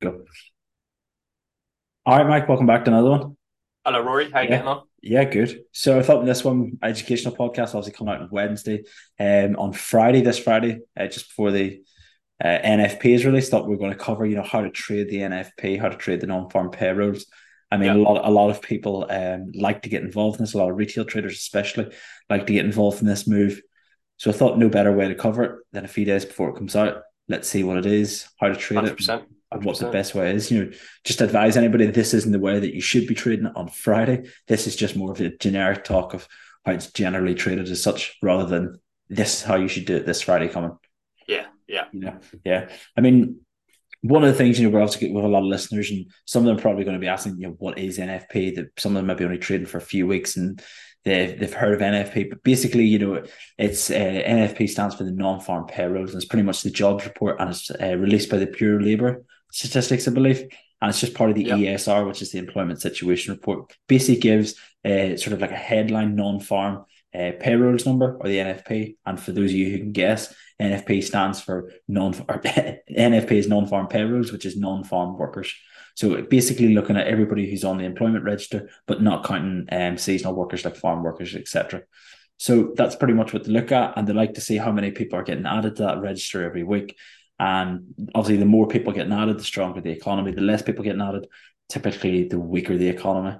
Go. All right, Mike, welcome back to another one. Hello, Rory. How you Yeah. getting on? Yeah, good. So I thought this one, educational podcast, obviously come out on Wednesday. Um, on Friday, this Friday, uh, just before the uh, NFP is released, thought we are going to cover, you know, how to trade the NFP, how to trade the non-farm payrolls. I mean, a lot, a lot of people um like to get involved in this. A lot of retail traders, especially, like to get involved in this move. So I thought no better way to cover it than a few days before it comes out. Let's see what it is, how to trade Hundred it, percent. And what the best way is. You know, just advise anybody this isn't the way that you should be trading on Friday. This is just more of a generic talk of how it's generally traded as such, rather than this is how you should do it this Friday coming. Yeah, yeah, You know, yeah. I mean, one of the things you know we're also getting with a lot of listeners, and some of them are probably going to be asking, you know, what is NFP? That some of them might be only trading for a few weeks and they've they've heard of NFP, but basically, you know, it's uh, NFP stands for the non-farm payrolls, and it's pretty much the jobs report, and it's uh, released by the Bureau of Labour Statistics, I believe, and it's just part of the Yep. ESR, which is the Employment Situation Report. Basically, gives uh, sort of like a headline non-farm uh, payrolls number or the NFP, and for those of you who can guess, NFP stands for non NFP is non-farm payrolls, which is non-farm workers. So basically looking at everybody who's on the employment register, but not counting um, seasonal workers like farm workers, etc. So that's pretty much what they look at, and they like to see how many people are getting added to that register every week. And obviously, the more people getting added, the stronger the economy. The less people getting added, typically the weaker the economy.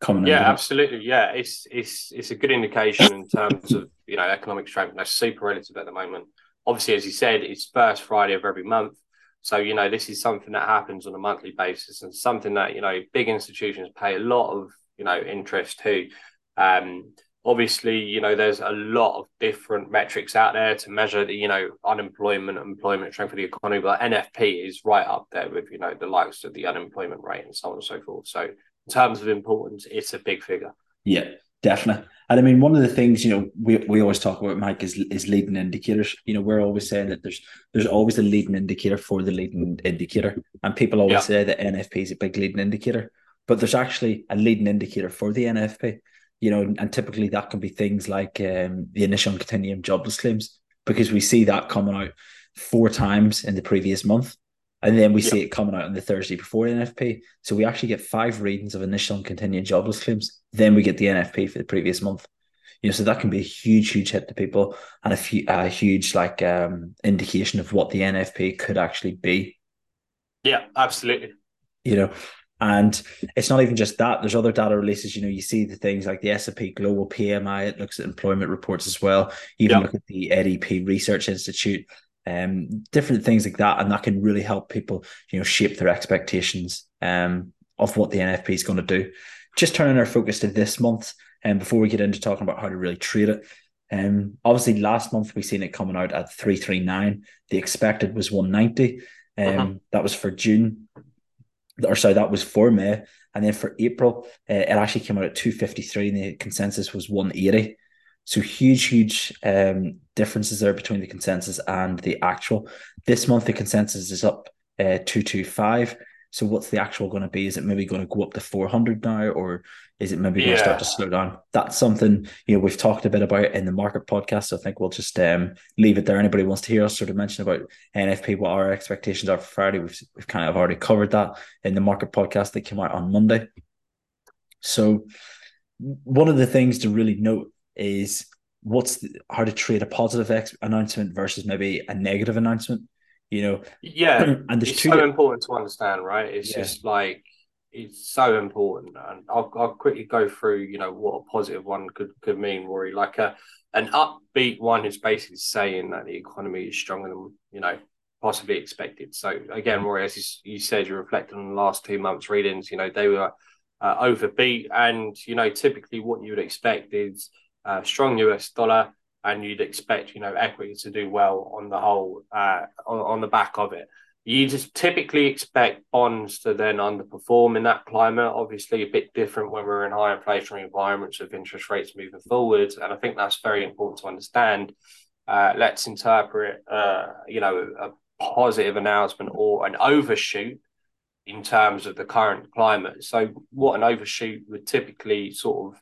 Coming yeah. Absolutely. Yeah, it's it's it's a good indication in terms of you know economic strength. That's super relative at the moment. Obviously, as you said, it's first Friday of every month. So you know this is something that happens on a monthly basis and something that you know big institutions pay a lot of you know interest to. Um, obviously, you know there's a lot of different metrics out there to measure the you know unemployment, employment strength of the economy. But NFP is right up there with you know the likes of the unemployment rate and so on and so forth. So in terms of importance, it's a big figure. Yeah, definitely. And I mean, one of the things you know we, we always talk about, Mike, is is leading indicators. You know, we're always saying that there's there's always a leading indicator for the leading indicator, and people always Yeah. say that NFP is a big leading indicator, but there's actually a leading indicator for the NFP. You know, and typically that can be things like um, the initial and continuing jobless claims, because we see that coming out four times in the previous month. And then we Yeah. see it coming out on the Thursday before NFP. So we actually get five readings of initial and continuing jobless claims. Then we get the NFP for the previous month. You know, so that can be a huge, huge hit to people and a, few, a huge like um, indication of what the NFP could actually be. Yeah, absolutely. You know, and it's not even just that. There's other data releases. You know, you see the things like the S&P Global PMI. It looks at employment reports as well. You even Yeah. look at the ADP Research Institute. Um, different things like that, and that can really help people, you know, shape their expectations um of what the NFP is going to do. Just turning our focus to this month, and before we get into talking about how to really trade it, um, obviously last month we seen it coming out at three three nine. The expected was one ninety. Um, Mhm. that was for June, or sorry, that was for May, and then for April, uh, it actually came out at two fifty three, and the consensus was one eighty. So huge, huge um, differences there between the consensus and the actual. This month the consensus is up uh, two two five. So what's the actual going to be? Is it maybe going to go up to four hundred now, or is it maybe going to start to slow down? That's something you know we've talked a bit about in the market podcast. So I think we'll just um, leave it there. Anybody wants to hear us sort of mention about NFP, what our expectations are for Friday? We've we've kind of already covered that in the market podcast that came out on Monday. So one of the things to really note is what's the, how to trade a positive ex- announcement versus maybe a negative announcement. You know, Yeah, and there's it's two. so important to understand, right? It's Yeah. just like it's so important, and I'll I'll quickly go through, you know, what a positive one could could mean, Rory. Like a an upbeat one is basically saying that the economy is stronger than you know possibly expected. So again, Rory, as you, you said, you reflected on the last two months' readings. You know, they were uh, overbeat, and you know, typically what you would expect is uh, strong US dollar and you'd expect you know equity to do well on the whole uh, on, on the back of it. You just typically expect bonds to then underperform in that climate. Obviously, a bit different when we're in high inflationary environments with interest rates moving forward, and I think that's very important to understand. Uh, let's interpret, uh, you know, a positive announcement or an overshoot in terms of the current climate. So, what an overshoot would typically sort of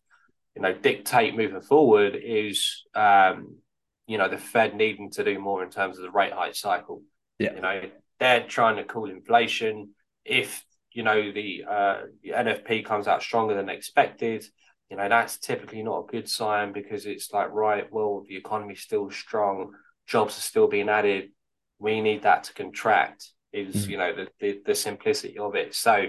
you know, dictate moving forward is, um, you know, the Fed needing to do more in terms of the rate hike cycle. Yeah. You know, they're trying to cool inflation. If you know the uh, NFP comes out stronger than expected, you know that's typically not a good sign because it's like right, well, the economy's still strong, jobs are still being added. We need that to contract. Is mm. you know the, the the simplicity of it. So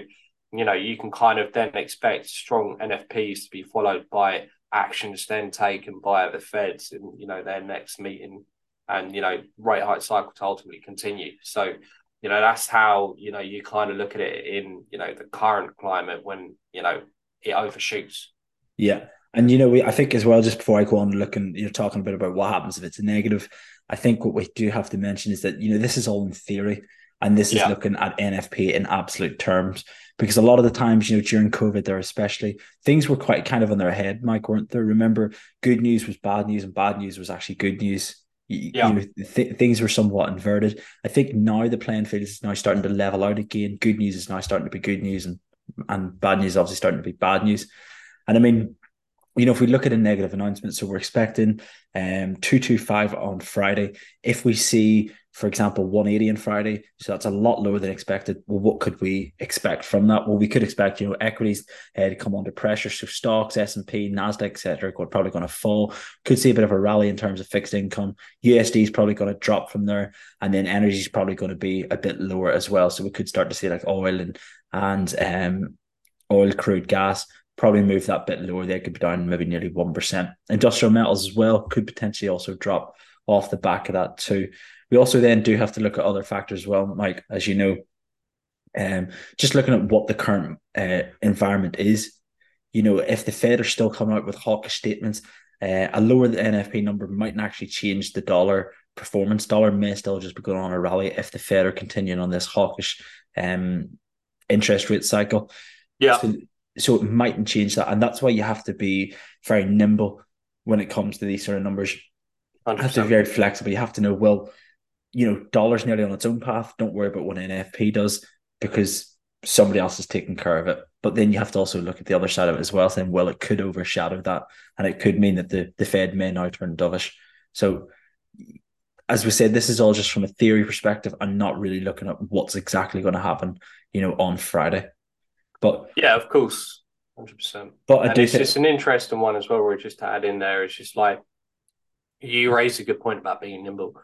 you know you can kind of then expect strong NFPs to be followed by actions then taken by the Feds in you know their next meeting, and you know rate hike cycle to ultimately continue. So you know that's how you know you kind of look at it in you know the current climate when you know it overshoots. Yeah, and you know we I think as well just before I go on looking, you're talking a bit about what happens if it's a negative. I think what we do have to mention is that you know this is all in theory, and this is yeah. looking at NFP in absolute terms because a lot of the times, you know, during COVID, there especially things were quite kind of on their head, Mike, weren't there? Remember, good news was bad news, and bad news was actually good news. Yeah. You know, th- things were somewhat inverted. I think now the playing field is now starting to level out again. Good news is now starting to be good news, and and bad news obviously starting to be bad news. And I mean, you know, if we look at a negative announcement, so we're expecting um 225 on Friday. If we see for example, 180 on Friday. So that's a lot lower than expected. Well, what could we expect from that? Well, we could expect, you know, equities uh, to come under pressure. So stocks, S&P, NASDAQ, etc., are probably going to fall. Could see a bit of a rally in terms of fixed income. USD is probably going to drop from there. And then energy is probably going to be a bit lower as well. So we could start to see like oil and, and um, oil, crude, gas probably move that bit lower. They could be down maybe nearly 1%. Industrial metals as well could potentially also drop off the back of that too. We also then do have to look at other factors as well, Mike, as you know. Um, just looking at what the current uh, environment is, you know, if the Fed are still coming out with hawkish statements, uh, a lower the NFP number mightn't actually change the dollar performance. Dollar may still just be going on a rally if the Fed are continuing on this hawkish um, interest rate cycle. Yeah. So, so it mightn't change that, and that's why you have to be very nimble when it comes to these sort of numbers. 100%. You have to be very flexible. You have to know well you know, dollars nearly on its own path. Don't worry about what NFP does because somebody else is taking care of it. But then you have to also look at the other side of it as well, saying, well, it could overshadow that. And it could mean that the, the Fed may now turn dovish. So as we said, this is all just from a theory perspective and not really looking at what's exactly going to happen, you know, on Friday. But yeah, of course. Hundred percent. But and I do it's think... just an interesting one as well. Where just to add in there, it's just like you raise a good point about being nimble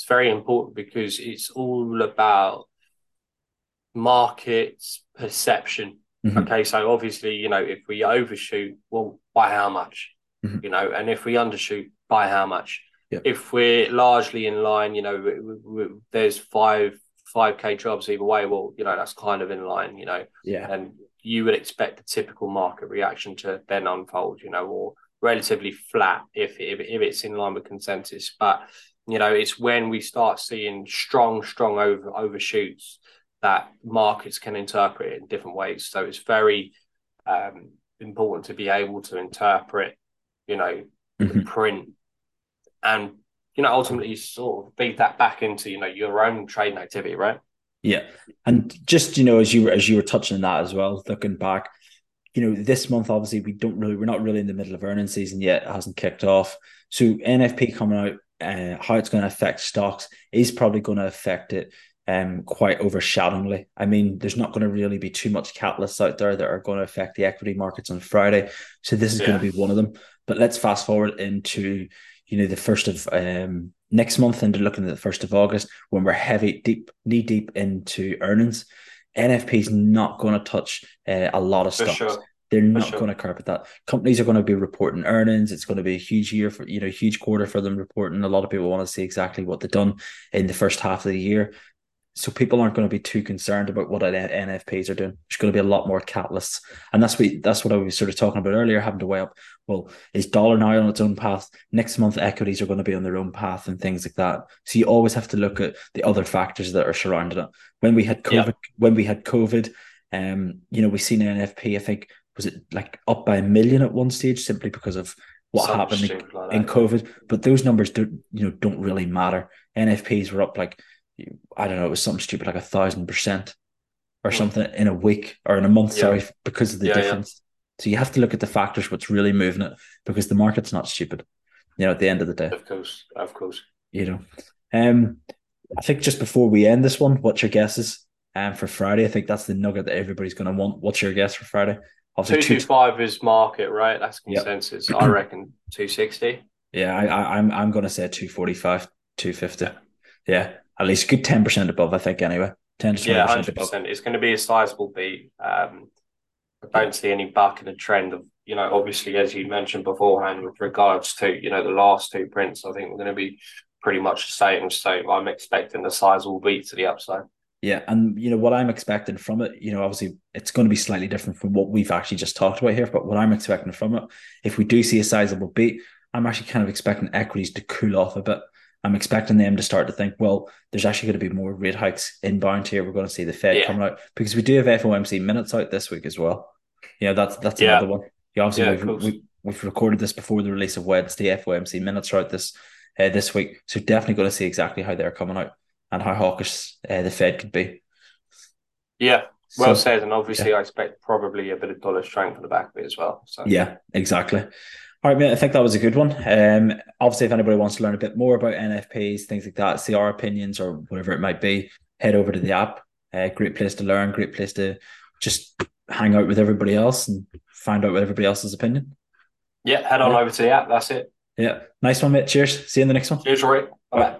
it's very important because it's all about markets perception. Mm-hmm. Okay, so obviously, you know, if we overshoot, well, by how much? Mm-hmm. You know, and if we undershoot, by how much? Yep. If we're largely in line, you know, we, we, there's five five k jobs either way. Well, you know, that's kind of in line. You know, yeah, and you would expect the typical market reaction to then unfold. You know, or relatively flat if if, if it's in line with consensus, but you know, it's when we start seeing strong, strong over overshoots that markets can interpret it in different ways. So it's very um, important to be able to interpret, you know, mm-hmm. the print and you know ultimately you sort of feed that back into you know your own trading activity, right? Yeah, and just you know as you were as you were touching on that as well, looking back, you know this month obviously we don't really we're not really in the middle of earnings season yet; it hasn't kicked off. So NFP coming out uh, how it's going to affect stocks is probably going to affect it um, quite overshadowingly. I mean, there's not going to really be too much catalysts out there that are going to affect the equity markets on Friday. So this is yeah. going to be one of them. But let's fast forward into you know the first of um, next month into looking at the first of August when we're heavy deep knee deep into earnings. NFP is not going to touch uh, a lot of stocks. Sure. They're not sure. going to carpet that. Companies are going to be reporting earnings. It's going to be a huge year for you know, huge quarter for them reporting. A lot of people want to see exactly what they've done in the first half of the year. So people aren't going to be too concerned about what NFPs are doing. There's going to be a lot more catalysts, and that's what that's what I was sort of talking about earlier. Having to weigh up, well, is dollar now on its own path? Next month, equities are going to be on their own path, and things like that. So you always have to look at the other factors that are surrounding it. When we had COVID, yeah. when we had COVID, um, you know, we seen NFP. I think was it like up by a million at one stage simply because of what Some happened in, like in COVID. But those numbers don't you know don't really matter. NFPs were up like I don't know, it was something stupid like a thousand percent or hmm. something in a week or in a month, yeah. sorry, because of the yeah, difference. Yeah. So you have to look at the factors, what's really moving it, because the market's not stupid. You know, at the end of the day. Of course, of course. You know. Um I think just before we end this one, what's your guesses? Um, for Friday, I think that's the nugget that everybody's going to want. What's your guess for Friday? Obviously, two two five is market, right? That's consensus. Yep. I reckon two sixty. Yeah, I, I, am I'm, I'm going to say two forty five, two fifty. Yeah, at least good ten percent above. I think anyway, ten to percent yeah, above. It's going to be a sizable beat. Um, I don't see any buck in the trend of you know, obviously as you mentioned beforehand, with regards to you know the last two prints, I think we're going to be pretty much the same. So I'm expecting the sizable beat to the upside. Yeah, and you know what I'm expecting from it, you know, obviously it's going to be slightly different from what we've actually just talked about here. But what I'm expecting from it, if we do see a sizable beat, I'm actually kind of expecting equities to cool off a bit. I'm expecting them to start to think, well, there's actually going to be more rate hikes inbound here. We're going to see the Fed yeah. coming out because we do have FOMC minutes out this week as well. Yeah, that's that's yeah. another one. Yeah, obviously yeah, we've, we, we've recorded this before the release of Wednesday. FOMC minutes are out this uh, this week, so definitely going to see exactly how they're coming out and how hawkish uh, the Fed could be. Yeah, well so, said. And obviously. I expect probably a bit of dollar strength on the back of it as well. So yeah, exactly. All right, mate. I think that was a good one. Um, obviously, if anybody wants to learn a bit more about NFPs, things like that, see our opinions or whatever it might be, head over to the app. Uh, great place to learn. Great place to just hang out with everybody else and find out what everybody else's opinion. Yeah, head on yeah. over to the app. That's it. Yeah, nice one, mate. Cheers. See you in the next one. Cheers, Roy. Bye. Bye.